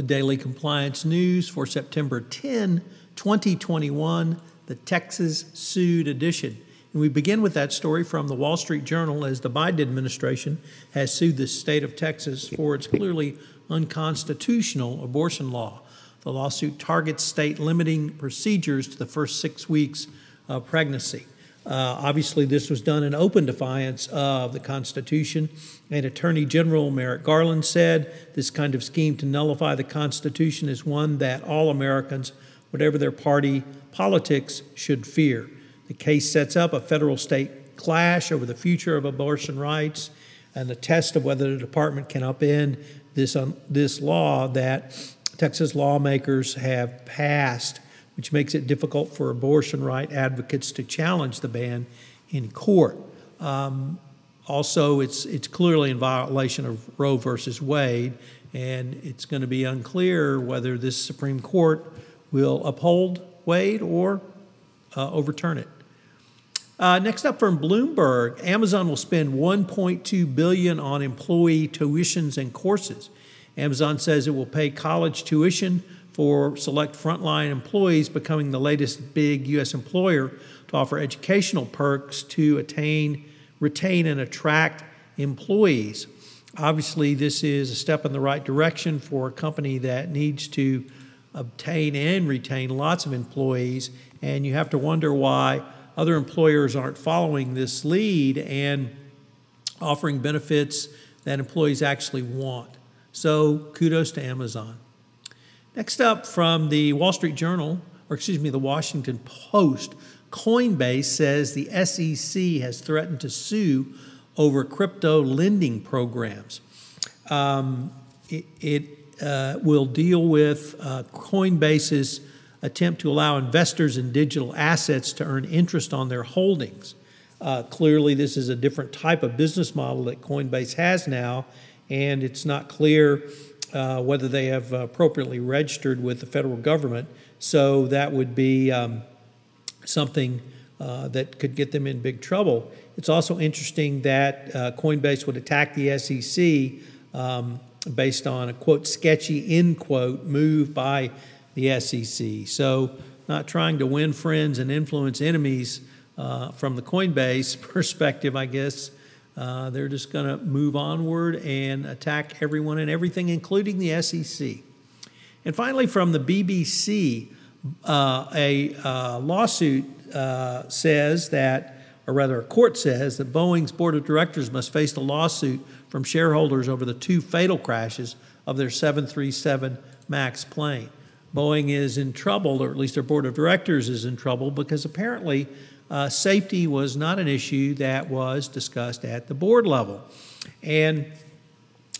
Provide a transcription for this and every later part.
The Daily Compliance News for September 10, 2021, the Texas Sued edition. And we begin with that story from the Wall Street Journal as the Biden administration has sued the state of Texas for its clearly unconstitutional abortion law. The lawsuit targets state limiting procedures to the first six weeks of pregnancy. Uh, obviously, this was done in open defiance of the Constitution, and Attorney General Merrick Garland said this kind of scheme to nullify the Constitution is one that all Americans, whatever their party politics, should fear. The case sets up a federal state clash over the future of abortion rights and the test of whether the department can upend this, um, this law that Texas lawmakers have passed which makes it difficult for abortion right advocates to challenge the ban in court. Um, also, it's, it's clearly in violation of Roe versus Wade, and it's going to be unclear whether this Supreme Court will uphold Wade or uh, overturn it. Uh, next up from Bloomberg, Amazon will spend 1.2 billion on employee tuitions and courses. Amazon says it will pay college tuition for select frontline employees, becoming the latest big U.S. employer to offer educational perks to attain, retain, and attract employees. Obviously, this is a step in the right direction for a company that needs to obtain and retain lots of employees, and you have to wonder why other employers aren't following this lead and offering benefits that employees actually want. So, kudos to Amazon. Next up from the Wall Street Journal, or excuse me, the Washington Post, Coinbase says the SEC has threatened to sue over crypto lending programs. Um, it, it uh, will deal with uh, Coinbase's attempt to allow investors in digital assets to earn interest on their holdings. Uh, clearly, this is a different type of business model that Coinbase has now, and it's not clear uh, whether they have appropriately registered with the federal government. So that would be um, something uh, that could get them in big trouble. It's also interesting that uh, Coinbase would attack the SEC um, based on a quote sketchy end quote move by the SEC. So not trying to win friends and influence enemies uh, from the Coinbase perspective, I guess. Uh, they're just going to move onward and attack everyone and everything, including the SEC. And finally, from the BBC, uh, a uh, lawsuit uh, says that, or rather, a court says that Boeing's board of directors must face a lawsuit from shareholders over the two fatal crashes of their 737 MAX plane. Boeing is in trouble, or at least their board of directors is in trouble, because apparently uh, safety was not an issue that was discussed at the board level. And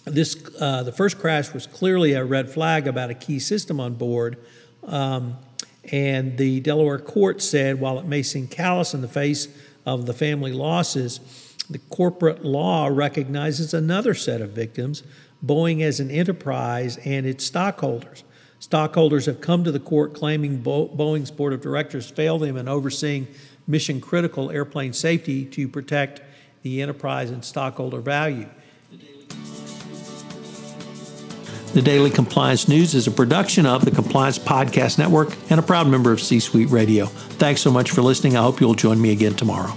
this, uh, the first crash was clearly a red flag about a key system on board. Um, and the Delaware court said while it may seem callous in the face of the family losses, the corporate law recognizes another set of victims Boeing as an enterprise and its stockholders. Stockholders have come to the court claiming Bo- Boeing's board of directors failed them in overseeing mission critical airplane safety to protect the enterprise and stockholder value. The Daily Compliance News is a production of the Compliance Podcast Network and a proud member of C Suite Radio. Thanks so much for listening. I hope you'll join me again tomorrow.